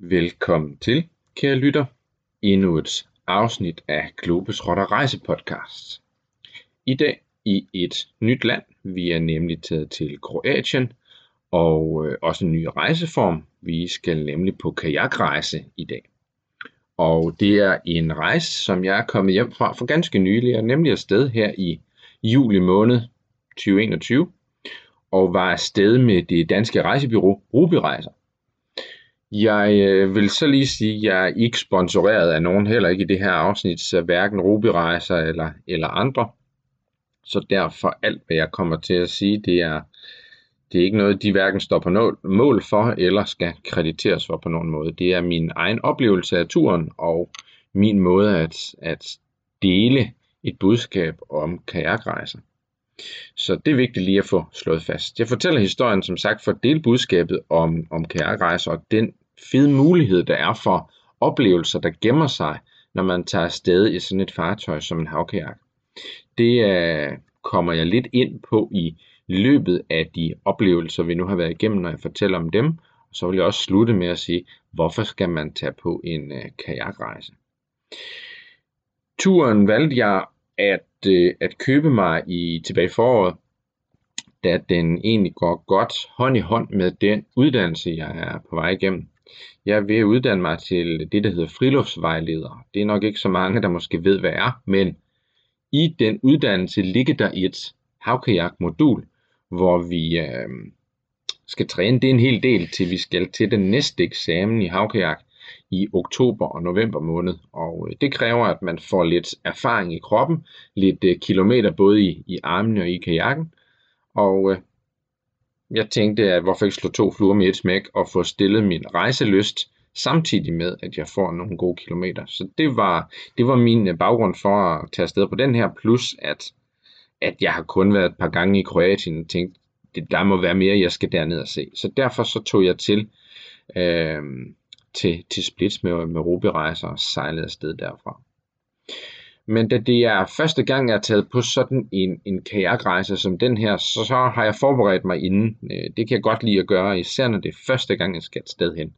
Velkommen til, kære lytter, endnu et afsnit af Globetrotter Rejsepodcast. I dag i et nyt land. Vi er nemlig taget til Kroatien og øh, også en ny rejseform. Vi skal nemlig på kajakrejse i dag. Og det er en rejse, som jeg er kommet hjem fra for ganske nylig. Jeg er nemlig afsted her i juli måned 2021 og var afsted med det danske rejsebyrå Ruby Rejser. Jeg øh, vil så lige sige, at jeg er ikke sponsoreret af nogen, heller ikke i det her afsnit, så hverken Rubirejser eller, eller andre. Så derfor alt, hvad jeg kommer til at sige, det er, det er ikke noget, de hverken står på mål for, eller skal krediteres for på nogen måde. Det er min egen oplevelse af turen, og min måde at, at dele et budskab om kajakrejser. Så det er vigtigt lige at få slået fast. Jeg fortæller historien som sagt for at dele budskabet om, om kajakrejser og den fede mulighed, der er for oplevelser, der gemmer sig, når man tager afsted i sådan et fartøj som en havkajak. Det øh, kommer jeg lidt ind på i løbet af de oplevelser, vi nu har været igennem, når jeg fortæller om dem. Og så vil jeg også slutte med at sige, hvorfor skal man tage på en øh, kajakrejse. Turen valgte jeg at, øh, at købe mig i tilbage foråret, da den egentlig går godt hånd i hånd med den uddannelse, jeg er på vej igennem. Jeg er ved at uddanne mig til det, der hedder friluftsvejleder. Det er nok ikke så mange, der måske ved, hvad er, men i den uddannelse ligger der et havkajak-modul, hvor vi øh, skal træne. Det er en hel del til, vi skal til den næste eksamen i havkajak i oktober og november måned. Og øh, det kræver, at man får lidt erfaring i kroppen, lidt øh, kilometer både i, i armene og i kajakken. Og øh, jeg tænkte, at hvorfor ikke slå to fluer med et smæk og få stillet min rejselyst samtidig med, at jeg får nogle gode kilometer. Så det var, det var min baggrund for at tage afsted på den her, plus at, at jeg har kun været et par gange i Kroatien og tænkt, det, der må være mere, jeg skal derned og se. Så derfor så tog jeg til, øh, til, til Splits med, med Ruby-rejser og sejlede afsted derfra. Men da det er første gang, jeg er taget på sådan en, en kajakrejse som den her, så, så har jeg forberedt mig inden. Øh, det kan jeg godt lide at gøre, især når det er første gang, jeg skal et sted hen.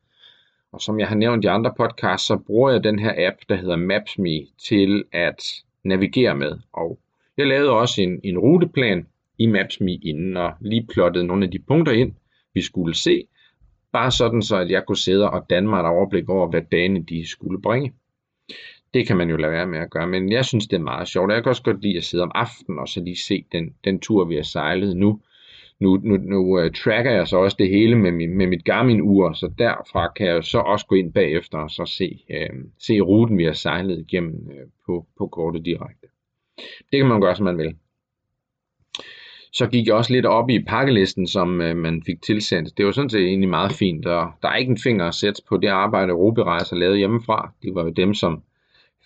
Og som jeg har nævnt i andre podcasts, så bruger jeg den her app, der hedder Maps.me, til at navigere med. Og jeg lavede også en, en ruteplan i Maps.me inden, og lige plottede nogle af de punkter ind, vi skulle se. Bare sådan så, at jeg kunne sidde og danne mig et overblik over, hvad dagene de skulle bringe. Det kan man jo lade være med at gøre, men jeg synes, det er meget sjovt. Jeg kan også godt lide at sidde om aftenen og så lige se den, den tur, vi har sejlet nu. Nu, nu, nu uh, tracker jeg så også det hele med, min, med mit Garmin-ur, så derfra kan jeg så også gå ind bagefter og så se, uh, se ruten, vi har sejlet igennem uh, på, på kortet direkte. Det kan man gøre, som man vil. Så gik jeg også lidt op i pakkelisten, som øh, man fik tilsendt. Det var sådan set egentlig meget fint, og der er ikke en finger at sætte på det arbejde, Ruberejser lavede hjemmefra. Det var jo dem, som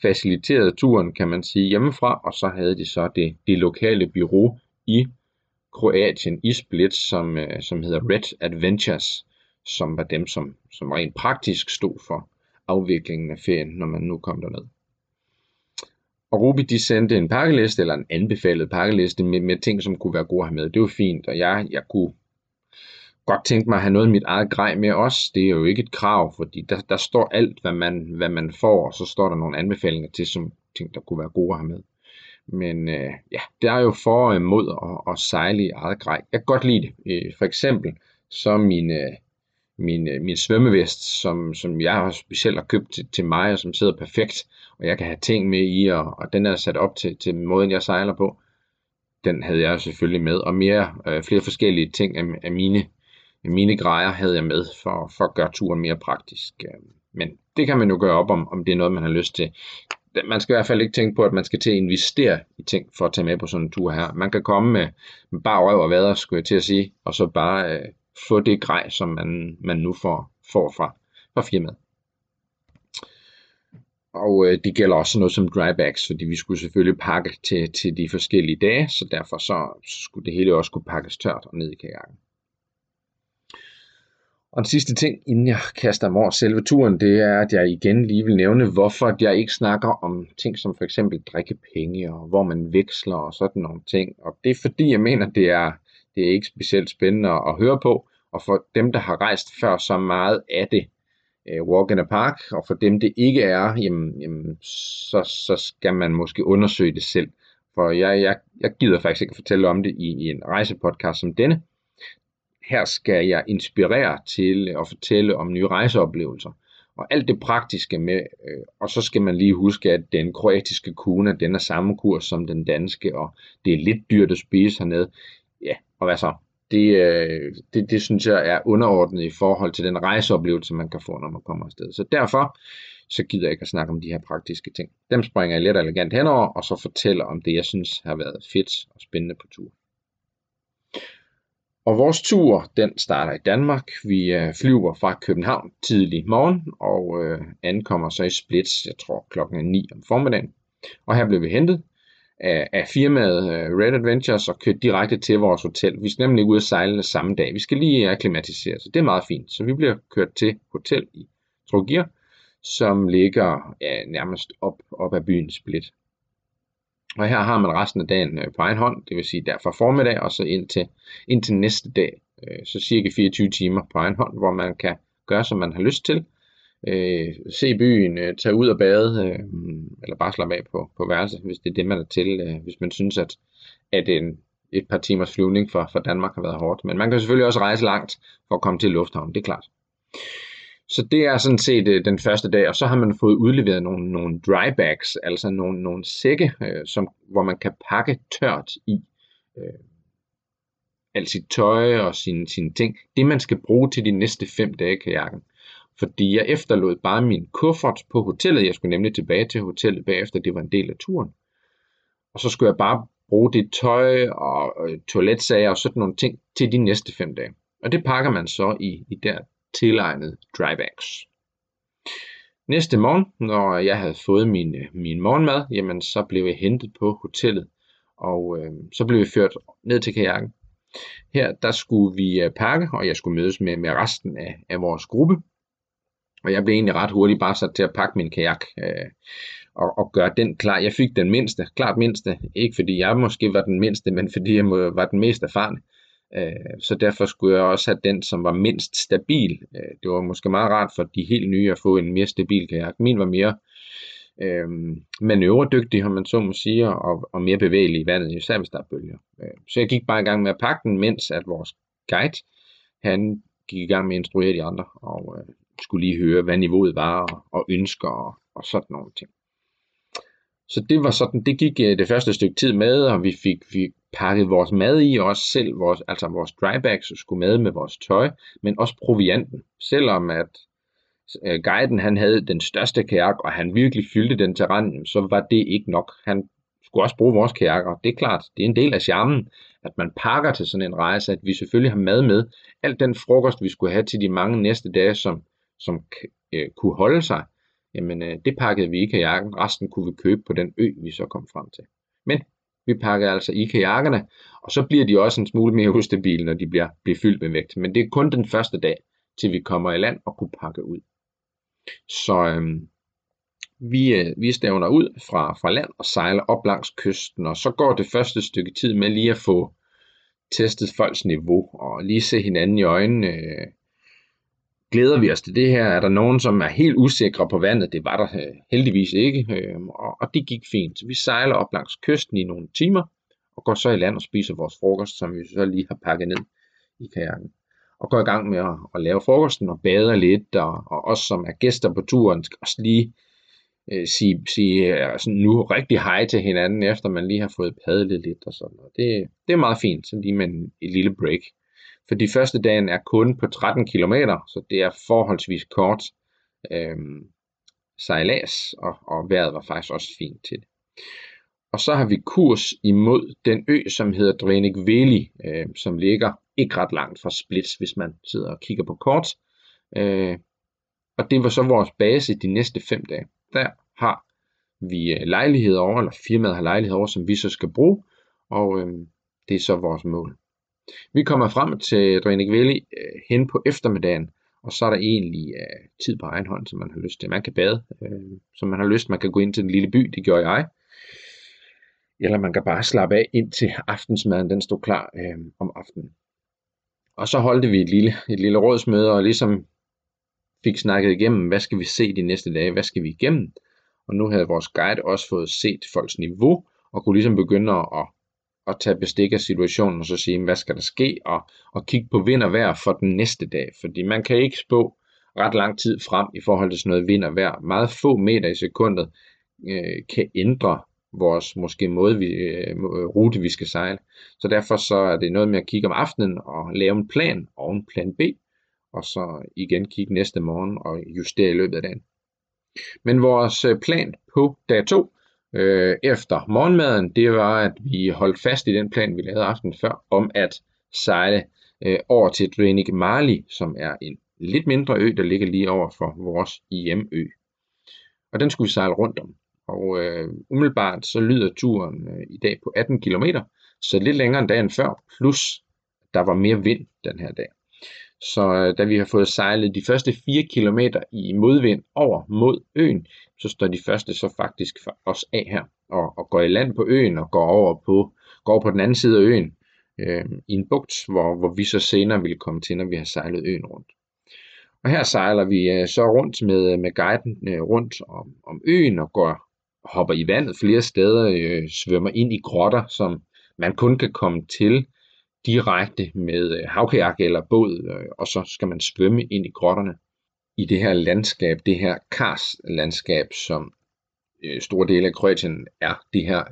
faciliterede turen, kan man sige, hjemmefra, og så havde de så det, det lokale bureau i Kroatien, i Split, som, øh, som hedder Red Adventures, som var dem, som, som rent praktisk stod for afviklingen af ferien, når man nu kom derned. Og Ruby de sendte en pakkeliste, eller en anbefalet pakkeliste med, med ting, som kunne være gode at have med. Det var fint, og jeg, jeg kunne godt tænke mig at have noget af mit eget grej med også. Det er jo ikke et krav, fordi der, der står alt, hvad man, hvad man får, og så står der nogle anbefalinger til, som ting, der kunne være gode at have med. Men øh, ja, det er jo for og imod at, at sejle i eget grej. Jeg kan godt lide det. Øh, for eksempel så min, øh, min, øh, min svømmevest, som, som jeg har specielt har købt til, til mig, og som sidder perfekt, og jeg kan have ting med i, og, og den er sat op til, til måden, jeg sejler på. Den havde jeg selvfølgelig med, og mere, øh, flere forskellige ting af, af mine mine grejer havde jeg med for, for at gøre turen mere praktisk. Øh, men det kan man jo gøre op om, om det er noget, man har lyst til. Man skal i hvert fald ikke tænke på, at man skal til at investere i ting for at tage med på sådan en tur her. Man kan komme med, med bare røv og vader, skulle jeg til at sige, og så bare øh, få det grej, som man, man nu får, får fra, fra firmaet. Og øh, det gælder også noget som drybacks, fordi vi skulle selvfølgelig pakke til, til de forskellige dage, så derfor så, så skulle det hele også kunne pakkes tørt og ned i kajakken. Og den sidste ting, inden jeg kaster mig over selve turen, det er, at jeg igen lige vil nævne, hvorfor jeg ikke snakker om ting som for eksempel drikkepenge, og hvor man veksler og sådan nogle ting. Og det er fordi, jeg mener, det er, det er ikke specielt spændende at høre på. Og for dem, der har rejst før så meget af det, øh, walk in the park, og for dem det ikke er, jamen, jamen så, så skal man måske undersøge det selv. For jeg, jeg, jeg gider faktisk ikke at fortælle om det i, i en rejsepodcast som denne. Her skal jeg inspirere til at fortælle om nye rejseoplevelser og alt det praktiske med, øh, og så skal man lige huske, at den kroatiske kuna, den er samme kurs som den danske, og det er lidt dyrt at spise hernede. Og hvad så? Det, øh, det, det synes jeg er underordnet i forhold til den rejseoplevelse, man kan få, når man kommer afsted. Så derfor, så gider jeg ikke at snakke om de her praktiske ting. Dem springer jeg lidt elegant henover, og så fortæller om det, jeg synes har været fedt og spændende på tur. Og vores tur, den starter i Danmark. Vi øh, flyver fra København tidlig morgen og øh, ankommer så i Splits, jeg tror klokken 9 om formiddagen. Og her blev vi hentet af, af firmaet øh, Red Adventures og kørte direkte til vores hotel. Vi skal nemlig ikke ud og sejle samme dag. Vi skal lige akklimatisere, så det er meget fint. Så vi bliver kørt til hotel i Trogir, som ligger ja, nærmest op, op af byen Split. Og her har man resten af dagen øh, på egen hånd, det vil sige der fra formiddag og så ind til, ind til næste dag. Øh, så cirka 24 timer på egen hånd, hvor man kan gøre, som man har lyst til. Øh, se byen, øh, tage ud og bade, øh, eller bare slappe af på, på værelse, hvis det er det, man er til. Øh, hvis man synes, at, at en, et par timers flyvning fra, for Danmark har været hårdt. Men man kan selvfølgelig også rejse langt for at komme til lufthavnen, det er klart. Så det er sådan set øh, den første dag, og så har man fået udleveret nogle, nogle dry bags, altså nogle, nogle sække, øh, som, hvor man kan pakke tørt i. Øh, alt sit tøj og sine, sine ting. Det man skal bruge til de næste fem dage i kajakken. Fordi jeg efterlod bare min kuffert på hotellet. Jeg skulle nemlig tilbage til hotellet bagefter, det var en del af turen. Og så skulle jeg bare bruge det tøj og toiletsager og sådan nogle ting til de næste fem dage. Og det pakker man så i, i der tilegnet drybags. Næste morgen, når jeg havde fået min, øh, min morgenmad, jamen så blev jeg hentet på hotellet, og øh, så blev vi ført ned til kajakken. Her der skulle vi øh, pakke, og jeg skulle mødes med, med resten af, af vores gruppe. Og jeg blev egentlig ret hurtigt bare sat til at pakke min kajak øh, og, og gøre den klar. Jeg fik den mindste, klart mindste, ikke fordi jeg måske var den mindste, men fordi jeg var den mest erfarne. Øh, så derfor skulle jeg også have den, som var mindst stabil. Øh, det var måske meget rart for de helt nye at få en mere stabil kajak. Min var mere øh, manøvredygtig, om man så må sige, og, og mere bevægelig i vandet, især hvis der er bølger. Øh, så jeg gik bare i gang med at pakke den, mens at vores guide, han gik i gang med at instruere de andre, og øh, skulle lige høre, hvad niveauet var, og, og ønsker, og, og sådan nogle ting. Så det var sådan, det gik øh, det første stykke tid med, og vi fik, vi pakket vores mad i, og også selv vores, altså vores drybags skulle med med vores tøj, men også provianten. Selvom at øh, guiden han havde den største kajak, og han virkelig fyldte den til randen, så var det ikke nok. Han skulle også bruge vores kajakker. Det er klart, det er en del af charmen, at man pakker til sådan en rejse, at vi selvfølgelig har mad med. Alt den frokost, vi skulle have til de mange næste dage, som, som øh, kunne holde sig, jamen øh, det pakkede vi i kajakken. Resten kunne vi købe på den ø, vi så kom frem til. Men vi pakker altså i kajakkerne, og så bliver de også en smule mere ustabile, når de bliver, bliver fyldt med vægt. Men det er kun den første dag, til vi kommer i land og kunne pakke ud. Så øhm, vi, øh, vi stævner ud fra, fra land og sejler op langs kysten, og så går det første stykke tid med lige at få testet folks niveau, og lige se hinanden i øjnene, øh, Glæder vi os til det her? Er der nogen, som er helt usikre på vandet? Det var der øh, heldigvis ikke, øh, og, og det gik fint. Så vi sejler op langs kysten i nogle timer, og går så i land og spiser vores frokost, som vi så lige har pakket ned i kajakken. Og går i gang med at, at lave frokosten og bader lidt, og, og os som er gæster på turen skal også lige øh, sige, sige altså nu rigtig hej til hinanden, efter man lige har fået padlet lidt og sådan noget. Det, det er meget fint, så lige med en, en lille break. For de første dagen er kun på 13 km, så det er forholdsvis kort øh, sejlads, og, og vejret var faktisk også fint til det. Og så har vi kurs imod den ø, som hedder Drenik Veli, øh, som ligger ikke ret langt fra Splits, hvis man sidder og kigger på kort. Øh, og det var så vores base de næste fem dage. Der har vi øh, lejligheder over, eller firmaet har lejligheder over, som vi så skal bruge, og øh, det er så vores mål. Vi kommer frem til Drenigveli øh, hen på eftermiddagen, og så er der egentlig øh, tid på egen hånd, som man har lyst til. Man kan bade, øh, som man har lyst. Man kan gå ind til den lille by, det gjorde jeg. Eller man kan bare slappe af ind til aftensmaden, den stod klar øh, om aftenen. Og så holdte vi et lille, et lille rådsmøde og ligesom fik snakket igennem, hvad skal vi se de næste dage, hvad skal vi igennem. Og nu havde vores guide også fået set folks niveau, og kunne ligesom begynde at, at tage bestik af situationen, og så sige, hvad skal der ske, og, og kigge på vind og vejr for den næste dag. Fordi man kan ikke spå ret lang tid frem i forhold til sådan noget vind og vejr. Meget få meter i sekundet øh, kan ændre vores måske måde, vi, øh, øh rute, vi skal sejle. Så derfor så er det noget med at kigge om aftenen og lave en plan og en plan B, og så igen kigge næste morgen og justere i løbet af dagen. Men vores øh, plan på dag 2 øh, efter morgenmaden, det var, at vi holdt fast i den plan, vi lavede aften før, om at sejle øh, over til Drenik Mali, som er en lidt mindre ø, der ligger lige over for vores IM-ø. Og den skulle vi sejle rundt om. Og øh, umiddelbart så lyder turen øh, i dag på 18 km, så lidt længere end dagen før, plus der var mere vind den her dag. Så øh, da vi har fået sejlet de første 4 km i modvind over mod øen, så står de første så faktisk for os af her og, og går i land på øen og går over på, går over på den anden side af øen øh, i en bugt, hvor, hvor vi så senere vil komme til, når vi har sejlet øen rundt. Og her sejler vi øh, så rundt med, øh, med guiden øh, rundt om, om øen og går hopper i vandet flere steder, øh, svømmer ind i grotter, som man kun kan komme til direkte med øh, havkajak eller båd, øh, og så skal man svømme ind i grotterne. I det her landskab, det her karslandskab, som øh, store dele af Kroatien er det her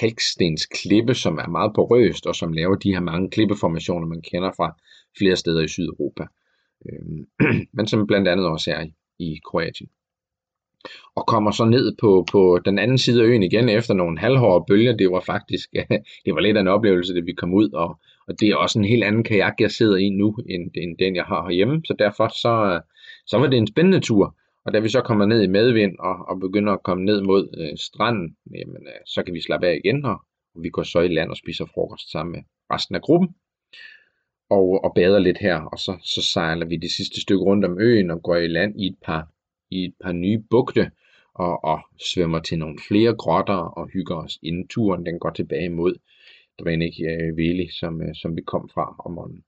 kalkstens klippe, som er meget porøst, og som laver de her mange klippeformationer, man kender fra flere steder i Sydeuropa, øhm, men som blandt andet også er i Kroatien og kommer så ned på, på den anden side af øen igen efter nogle halvhårde bølger. Det var faktisk det var lidt af en oplevelse, det vi kom ud, og, og det er også en helt anden kajak, jeg sidder i nu, end, end den, jeg har herhjemme. Så derfor så, så var det en spændende tur. Og da vi så kommer ned i medvind og, og begynder at komme ned mod øh, stranden, jamen, øh, så kan vi slappe af igen, og, og vi går så i land og spiser frokost sammen med resten af gruppen. Og, og bader lidt her, og så, så sejler vi det sidste stykke rundt om øen og går i land i et par i et par nye bugte og, og svømmer til nogle flere grotter og hygger os inden turen den går tilbage mod Drenik øh, Veli, som, øh, som vi kom fra om morgenen.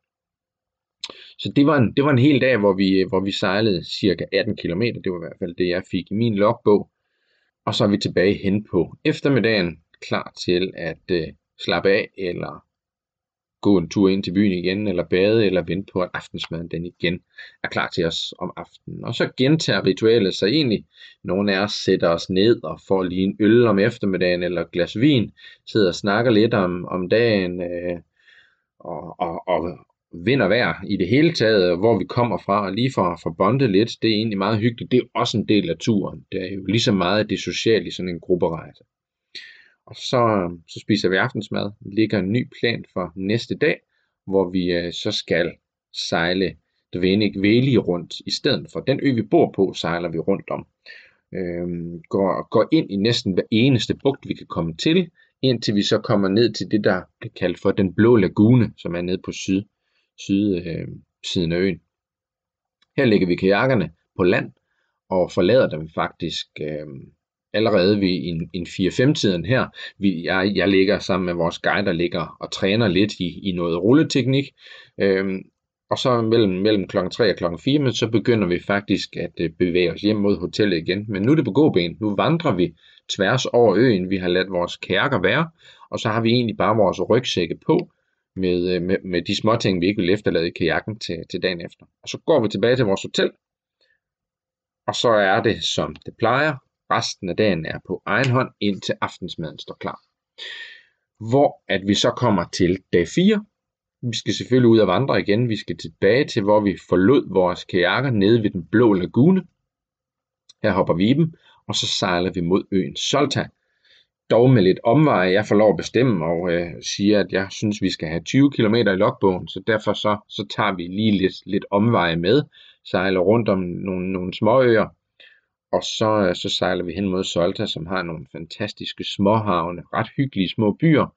Så det var, en, det var en hel dag, hvor vi, øh, hvor vi sejlede cirka 18 km. Det var i hvert fald det, jeg fik i min logbog. Og så er vi tilbage hen på eftermiddagen, klar til at øh, slappe af eller gå en tur ind til byen igen, eller bade, eller vente på, at aftensmaden den igen er klar til os om aftenen. Og så gentager ritualet sig egentlig. Nogle af os sætter os ned og får lige en øl om eftermiddagen, eller et glas vin, sidder og snakker lidt om, om dagen, øh, og, og, og vind og vejr i det hele taget, hvor vi kommer fra, og lige for at forbonde lidt, det er egentlig meget hyggeligt. Det er også en del af turen. Det er jo lige så meget det sociale i sådan en grupperejse. Og så, øhm, så spiser vi aftensmad, ligger en ny plan for næste dag, hvor vi øh, så skal sejle Dvenik Veli rundt. I stedet for den ø, vi bor på, sejler vi rundt om. Øhm, går, går ind i næsten hver eneste bugt, vi kan komme til, indtil vi så kommer ned til det, der bliver kaldt for den blå lagune, som er nede på syd, syd øh, siden af øen. Her lægger vi kajakkerne på land og forlader dem faktisk øh, allerede ved en, en 4-5-tiden her. Vi, jeg, jeg ligger sammen med vores guide, der ligger og træner lidt i, i noget rulleteknik. Øhm, og så mellem, mellem kl. 3 og kl. 4, så begynder vi faktisk at øh, bevæge os hjem mod hotellet igen. Men nu er det på gåben. Nu vandrer vi tværs over øen. Vi har ladt vores kærker være, og så har vi egentlig bare vores rygsække på med, øh, med, med de små ting, vi ikke vil efterlade i kajakken til, til dagen efter. Og så går vi tilbage til vores hotel, og så er det, som det plejer, resten af dagen er på egen hånd, indtil aftensmaden står klar. Hvor at vi så kommer til dag 4. Vi skal selvfølgelig ud og vandre igen. Vi skal tilbage til, hvor vi forlod vores kajakker nede ved den blå lagune. Her hopper vi i dem, og så sejler vi mod øen Solta. Dog med lidt omveje. Jeg får lov at bestemme og øh, siger, at jeg synes, vi skal have 20 km i logbogen, så derfor så, så tager vi lige lidt, lidt omveje med, sejler rundt om nogle, nogle småøer, og så, øh, så sejler vi hen mod Solta, som har nogle fantastiske småhavne, ret hyggelige små byer.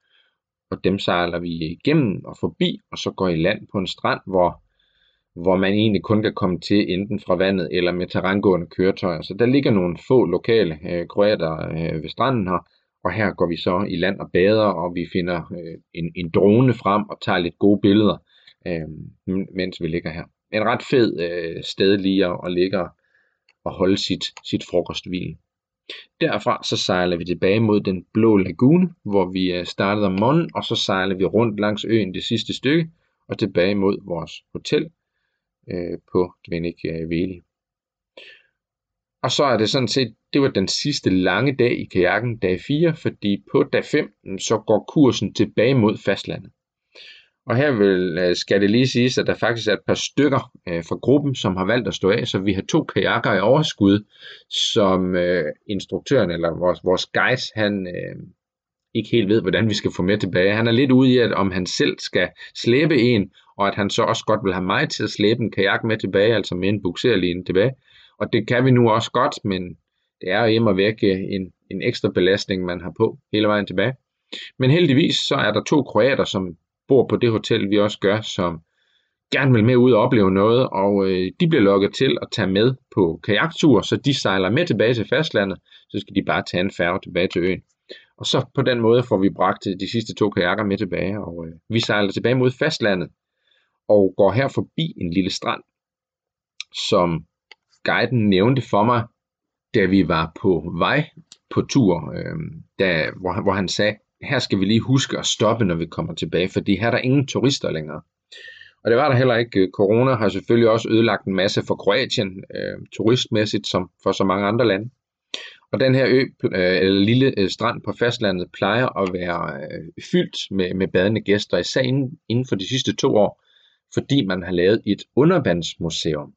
Og dem sejler vi igennem og forbi, og så går i land på en strand, hvor, hvor man egentlig kun kan komme til enten fra vandet eller med terrængående køretøjer. Så der ligger nogle få lokale øh, kroater øh, ved stranden her, og her går vi så i land og bader, og vi finder øh, en, en drone frem og tager lidt gode billeder, øh, mens vi ligger her. en ret fed øh, sted lige at, at ligge og og holde sit, sit frokosthvil. Derfra så sejler vi tilbage mod den blå lagune, hvor vi øh, startede om morgenen, og så sejler vi rundt langs øen det sidste stykke, og tilbage mod vores hotel øh, på Gvenik øh, Veli. Og så er det sådan set, det var den sidste lange dag i kajakken, dag 4, fordi på dag 5, så går kursen tilbage mod fastlandet. Og her vil, øh, skal det lige siges, at der faktisk er et par stykker øh, fra gruppen, som har valgt at stå af, så vi har to kajakker i overskud, som øh, instruktøren eller vores, vores guide, han øh, ikke helt ved, hvordan vi skal få med tilbage. Han er lidt ude i, at om han selv skal slæbe en, og at han så også godt vil have mig til at slæbe en kajak med tilbage, altså med en bukserline tilbage. Og det kan vi nu også godt, men det er jo hjemme og væk en, en ekstra belastning, man har på hele vejen tilbage. Men heldigvis så er der to kroater, som bor på det hotel, vi også gør, som gerne vil med ud og opleve noget, og øh, de bliver lukket til at tage med på kajaktur, så de sejler med tilbage til fastlandet, så skal de bare tage en færge tilbage til øen. Og så på den måde får vi bragt øh, de sidste to kajakker med tilbage, og øh, vi sejler tilbage mod fastlandet, og går her forbi en lille strand, som guiden nævnte for mig, da vi var på vej på tur, øh, da, hvor, hvor han sagde, her skal vi lige huske at stoppe, når vi kommer tilbage, fordi her er der ingen turister længere. Og det var der heller ikke. Øh, corona har selvfølgelig også ødelagt en masse for Kroatien, øh, turistmæssigt, som for så mange andre lande. Og den her ø, øh, eller lille øh, strand på fastlandet, plejer at være øh, fyldt med, med badende gæster, især inden, inden for de sidste to år, fordi man har lavet et undervandsmuseum.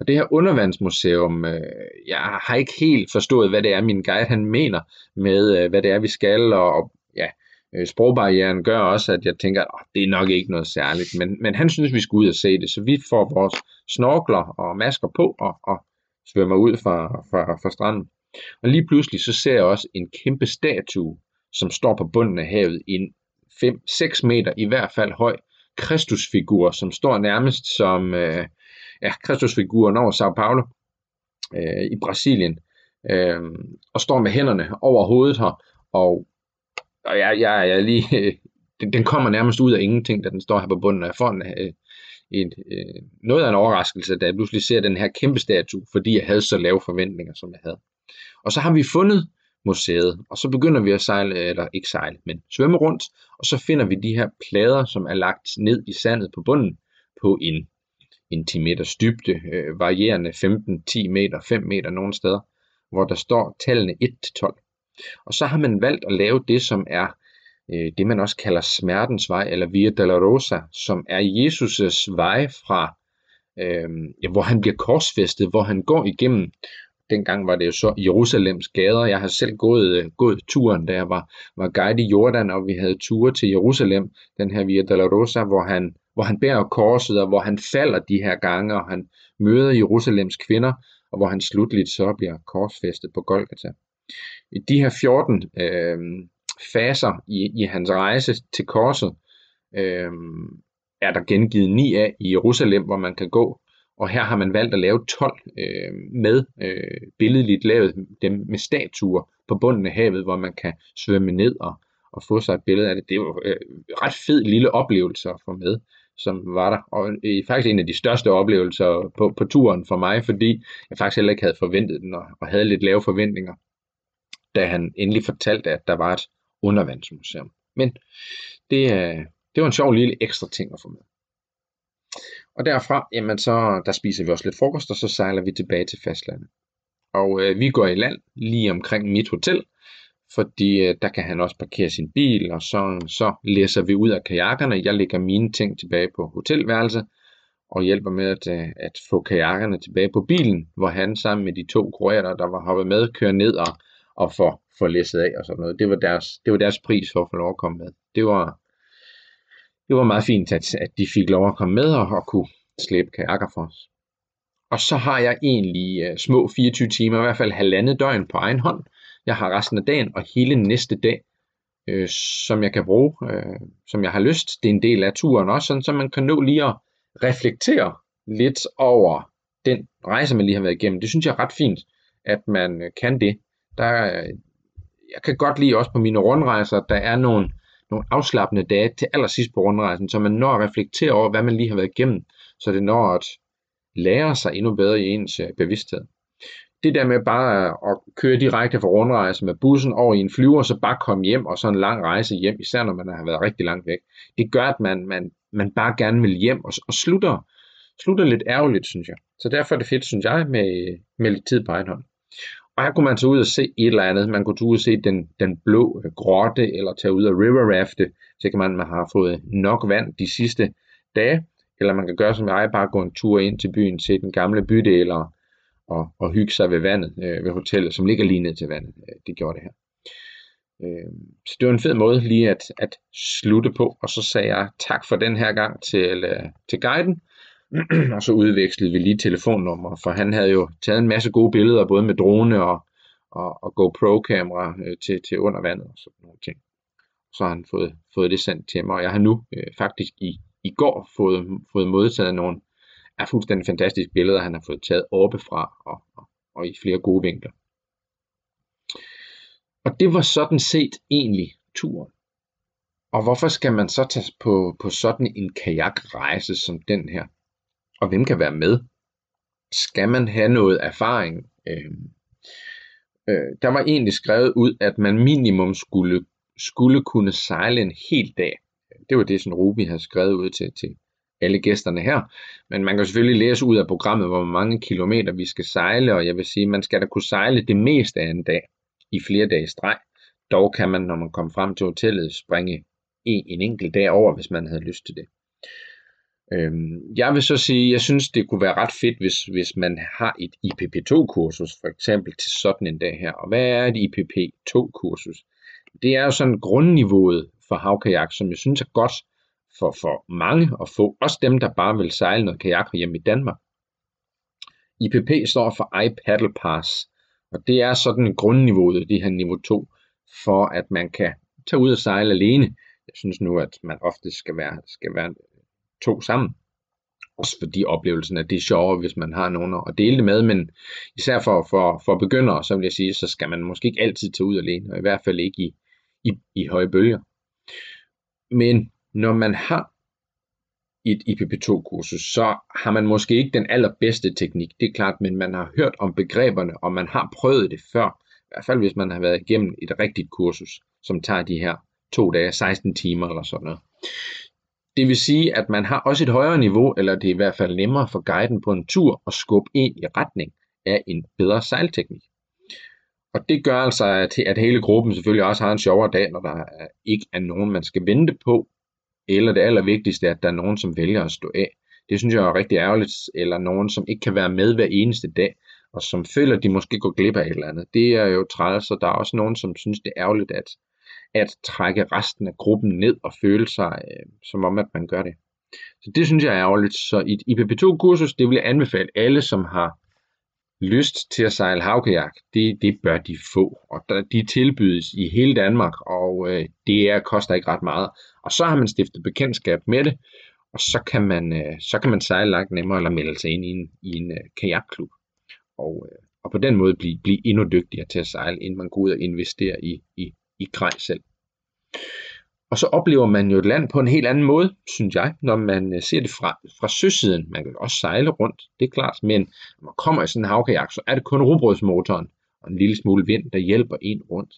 Og det her undervandsmuseum, øh, jeg har ikke helt forstået, hvad det er, min guide han mener med, øh, hvad det er, vi skal, og, og ja, øh, sprogbarrieren gør også, at jeg tænker, at det er nok ikke noget særligt, men, men han synes, vi skal ud og se det, så vi får vores snorkler og masker på og, og svømmer ud fra, fra, fra stranden. Og lige pludselig så ser jeg også en kæmpe statue, som står på bunden af havet, en 5-6 meter i hvert fald høj Kristusfigur, som står nærmest som, øh, ja, Kristusfiguren over Sao Paulo øh, i Brasilien, øh, og står med hænderne over hovedet her, og, og jeg, jeg, jeg lige, øh, den, den kommer nærmest ud af ingenting, da den står her på bunden, af fonden. en, øh, en, øh, noget af en overraskelse, da jeg pludselig ser den her kæmpe statue, fordi jeg havde så lave forventninger, som jeg havde. Og så har vi fundet museet, og så begynder vi at sejle, eller ikke sejle, men svømme rundt, og så finder vi de her plader, som er lagt ned i sandet på bunden på en en 10 meters dybde, øh, varierende 15-10 meter, 5 meter nogle steder, hvor der står tallene 1-12. Og så har man valgt at lave det, som er øh, det, man også kalder smertens vej, eller Via Dolorosa, som er Jesus' vej fra, øh, ja, hvor han bliver korsfæstet, hvor han går igennem dengang var det jo så Jerusalems gader. Jeg har selv gået, øh, gået turen, da jeg var, var guide i Jordan, og vi havde ture til Jerusalem, den her Via Dolorosa, hvor han hvor han bærer korset, og hvor han falder de her gange, og han møder Jerusalems kvinder, og hvor han slutligt så bliver korsfæstet på Golgata. I de her 14 øh, faser i, i hans rejse til korset, øh, er der gengivet ni af i Jerusalem, hvor man kan gå, og her har man valgt at lave 12 øh, med øh, billedligt lavet dem med statuer på bunden af havet, hvor man kan svømme ned og, og få sig et billede af det. Det er jo øh, ret fed lille oplevelse at få med som var der. Og øh, faktisk en af de største oplevelser på, på turen for mig, fordi jeg faktisk heller ikke havde forventet den, og, og havde lidt lave forventninger, da han endelig fortalte, at der var et undervandsmuseum. Men det, øh, det var en sjov lille ekstra ting at få med. Og derfra, jamen så, der spiser vi også lidt frokost, og så sejler vi tilbage til fastlandet. Og øh, vi går i land lige omkring mit hotel, fordi øh, der kan han også parkere sin bil, og så, så læser vi ud af kajakkerne. Jeg lægger mine ting tilbage på hotelværelset, og hjælper med at, øh, at få kajakkerne tilbage på bilen, hvor han sammen med de to kroater, der var hoppet med, kører ned og, og får, får læsset af og sådan noget. Det var, deres, det var deres pris for at få lov at komme med. Det var, det var meget fint, at, at de fik lov at komme med og, og kunne slæbe kajakker for os. Og så har jeg egentlig uh, små 24 timer, i hvert fald halvandet døgn på egen hånd, jeg har resten af dagen og hele næste dag, øh, som jeg kan bruge, øh, som jeg har lyst. Det er en del af turen også, sådan, så man kan nå lige at reflektere lidt over den rejse, man lige har været igennem. Det synes jeg er ret fint, at man øh, kan det. Der, jeg kan godt lide også på mine rundrejser, der er nogle, nogle afslappende dage til allersidst på rundrejsen, så man når at reflektere over, hvad man lige har været igennem, så det når at lære sig endnu bedre i ens øh, bevidsthed. Det der med bare at køre direkte fra rundrejse med bussen over i en flyver, så bare komme hjem og så en lang rejse hjem, især når man har været rigtig langt væk, det gør, at man, man, man bare gerne vil hjem og, og slutter, slutter lidt ærgerligt, synes jeg. Så derfor er det fedt, synes jeg, med, med lidt tid på egen hånd. Og her kunne man tage ud og se et eller andet. Man kunne tage ud og se den, den blå øh, grotte, eller tage ud og river rafte. Så kan man, man har fået nok vand de sidste dage. Eller man kan gøre som jeg, bare gå en tur ind til byen, til den gamle bydel eller og, og hygge sig ved vandet, øh, ved hotellet, som ligger lige ned til vandet. Øh, det gjorde det her. Øh, så det var en fed måde lige at, at slutte på, og så sagde jeg tak for den her gang til, øh, til guiden, og så udvekslede vi lige telefonnummer, for han havde jo taget en masse gode billeder, både med drone og, og, og GoPro-kamera øh, til, til under vandet og sådan nogle ting. Så har han fået, fået det sendt til mig, og jeg har nu øh, faktisk i, i går fået, fået modtaget nogle er fuldstændig fantastiske billeder, han har fået taget oppefra og, og, og i flere gode vinkler. Og det var sådan set egentlig turen. Og hvorfor skal man så tage på, på sådan en kajakrejse som den her? Og hvem kan være med? Skal man have noget erfaring? Øh, øh, der var egentlig skrevet ud, at man minimum skulle, skulle kunne sejle en hel dag. Det var det, som Ruby havde skrevet ud til, til alle gæsterne her. Men man kan selvfølgelig læse ud af programmet, hvor mange kilometer vi skal sejle, og jeg vil sige, man skal da kunne sejle det meste af en dag i flere dage streg. Dog kan man, når man kommer frem til hotellet, springe en, en enkelt dag over, hvis man havde lyst til det. Øhm, jeg vil så sige, jeg synes, det kunne være ret fedt, hvis, hvis man har et IPP2-kursus, for eksempel til sådan en dag her. Og hvad er et IPP2-kursus? Det er jo sådan grundniveauet for havkajak, som jeg synes er godt for, for mange at få. Også dem, der bare vil sejle noget kajak hjemme i Danmark. IPP står for iPaddle Pass, og det er sådan grundniveauet, det her niveau 2, for at man kan tage ud og sejle alene. Jeg synes nu, at man ofte skal være, skal være to sammen. Også fordi oplevelsen er det sjovere, hvis man har nogen at dele det med, men især for, for, for begyndere, så vil jeg sige, så skal man måske ikke altid tage ud alene, og i hvert fald ikke i, i, i høje bølger. Men når man har et IPP2-kursus, så har man måske ikke den allerbedste teknik, det er klart, men man har hørt om begreberne, og man har prøvet det før. I hvert fald hvis man har været igennem et rigtigt kursus, som tager de her to dage, 16 timer eller sådan noget. Det vil sige, at man har også et højere niveau, eller det er i hvert fald nemmere for guiden på en tur at skubbe ind i retning af en bedre sejlteknik. Og det gør altså, at, at hele gruppen selvfølgelig også har en sjovere dag, når der ikke er nogen, man skal vente på, eller det allervigtigste at der er nogen, som vælger at stå af. Det synes jeg er rigtig ærgerligt, eller nogen, som ikke kan være med hver eneste dag, og som føler, at de måske går glip af et eller andet. Det er jo træls, så der er også nogen, som synes, det er ærgerligt at, at trække resten af gruppen ned og føle sig, øh, som om, at man gør det. Så det synes jeg er ærgerligt. Så i et IPP2-kursus, det vil jeg anbefale alle, som har lyst til at sejle havkajak, det, det bør de få. Og der, de tilbydes i hele Danmark, og øh, det er, koster ikke ret meget. Og så har man stiftet bekendtskab med det, og så kan man, øh, så kan man sejle langt nemmere, eller melde sig ind i en, i en øh, kajakklub. Og, øh, og på den måde blive, blive endnu dygtigere til at sejle, inden man går ud og investerer i, i, i grej selv. Og så oplever man jo et land på en helt anden måde, synes jeg, når man øh, ser det fra, fra søsiden. Man kan også sejle rundt, det er klart, men når man kommer i sådan en havkajak, så er det kun robrødsmotoren og en lille smule vind, der hjælper en rundt.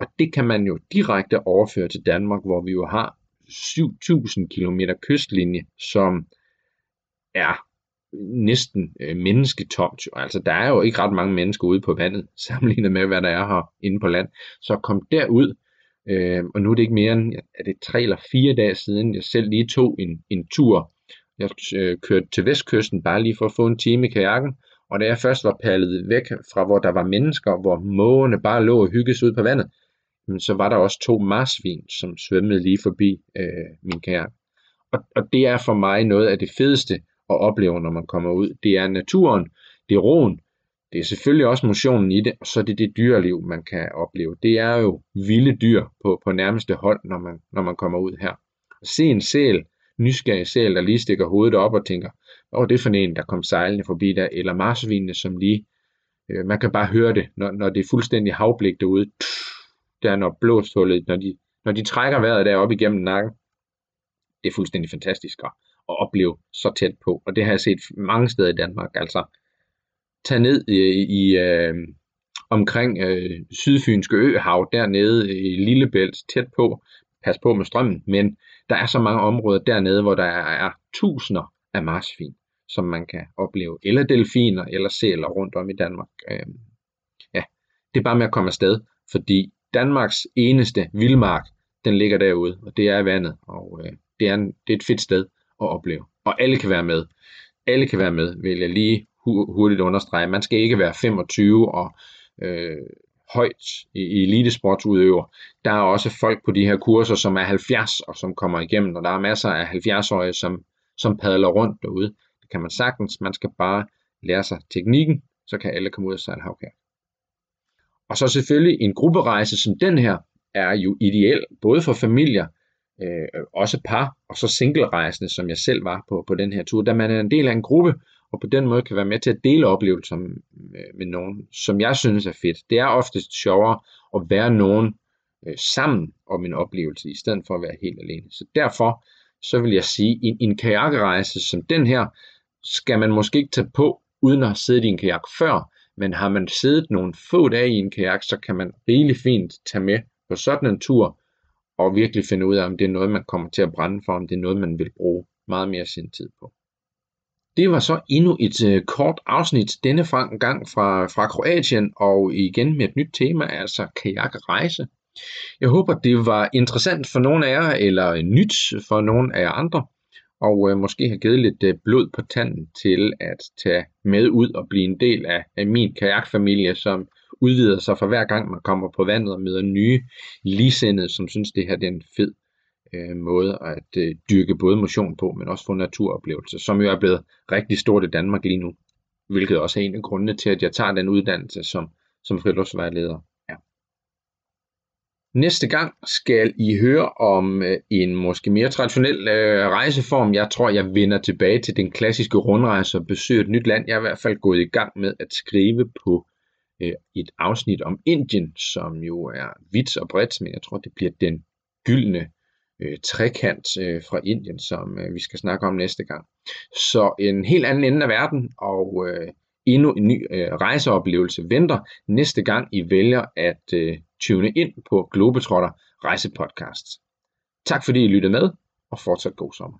Og det kan man jo direkte overføre til Danmark, hvor vi jo har 7000 km kystlinje, som er næsten øh, mennesketomt. Altså, der er jo ikke ret mange mennesker ude på vandet, sammenlignet med, hvad der er her inde på land. Så kom derud, øh, og nu er det ikke mere end, er det tre eller fire dage siden, jeg selv lige tog en, en tur. Jeg øh, kørte til vestkysten bare lige for at få en time i kajakken, og da jeg først var pallet væk fra, hvor der var mennesker, hvor mågerne bare lå og hygges ud på vandet, men så var der også to marsvin, som svømmede lige forbi øh, min kajak. Og, og det er for mig noget af det fedeste at opleve, når man kommer ud. Det er naturen, det er roen, det er selvfølgelig også motionen i det, og så er det det dyreliv, man kan opleve. Det er jo vilde dyr på, på nærmeste hold, når man, når man kommer ud her. Se en sæl, nysgerrig sæl, der lige stikker hovedet op og tænker, åh, var det for en, der kom sejlende forbi der, eller marsvinene, som lige, øh, man kan bare høre det, når, når det er fuldstændig havblik derude, der når blåstullet, når de, når de trækker vejret deroppe igennem nakken, det er fuldstændig fantastisk at, at opleve så tæt på. Og det har jeg set mange steder i Danmark. Altså, tag ned i, i øh, omkring øh, Sydfynske Øhav, dernede i Lillebælt, tæt på. Pas på med strømmen, men der er så mange områder dernede, hvor der er tusinder af marsvin, som man kan opleve. Eller delfiner, eller sæler rundt om i Danmark. Øh, ja, det er bare med at komme afsted, fordi Danmarks eneste vildmark, den ligger derude, og det er vandet, og øh, det, er en, det er et fedt sted at opleve. Og alle kan være med. Alle kan være med, vil jeg lige hurtigt understrege. Man skal ikke være 25 og øh, højt i elitesportsudøver. Der er også folk på de her kurser, som er 70 og som kommer igennem, og der er masser af 70-årige, som, som padler rundt derude. Det kan man sagtens. Man skal bare lære sig teknikken, så kan alle komme ud og sejle havkær. Og så selvfølgelig en grupperejse som den her er jo ideel, både for familier, øh, også par, og så single-rejsende, som jeg selv var på, på den her tur, da man er en del af en gruppe, og på den måde kan være med til at dele oplevelser med, nogen, som jeg synes er fedt. Det er oftest sjovere at være nogen øh, sammen om en oplevelse, i stedet for at være helt alene. Så derfor, så vil jeg sige, en, en kajakrejse som den her, skal man måske ikke tage på, uden at have siddet i en kajak før, men har man siddet nogle få dage i en kajak, så kan man rigelig fint tage med på sådan en tur, og virkelig finde ud af, om det er noget, man kommer til at brænde for, om det er noget, man vil bruge meget mere sin tid på. Det var så endnu et øh, kort afsnit denne gang fra, fra Kroatien, og igen med et nyt tema, altså kajakrejse. Jeg håber, det var interessant for nogle af jer, eller nyt for nogle af jer andre og øh, måske har givet lidt øh, blod på tanden til at tage med ud og blive en del af, af min kajakfamilie, som udvider sig for hver gang man kommer på vandet og møder nye ligesindede, som synes det her det er en fed øh, måde at øh, dyrke både motion på, men også få naturoplevelser, som jo er blevet rigtig stort i Danmark lige nu, hvilket også er en af grundene til, at jeg tager den uddannelse som, som friluftsvejleder. Næste gang skal I høre om øh, en måske mere traditionel øh, rejseform. Jeg tror, jeg vender tilbage til den klassiske rundrejse og besøger et nyt land. Jeg er i hvert fald gået i gang med at skrive på øh, et afsnit om Indien, som jo er vidt og bredt, men jeg tror, det bliver den gyldne øh, trekant øh, fra Indien, som øh, vi skal snakke om næste gang. Så en helt anden ende af verden, og øh, endnu en ny øh, rejseoplevelse venter næste gang I vælger at øh, tune ind på Globetrotter Rejsepodcast. Tak fordi I lyttede med, og fortsat god sommer.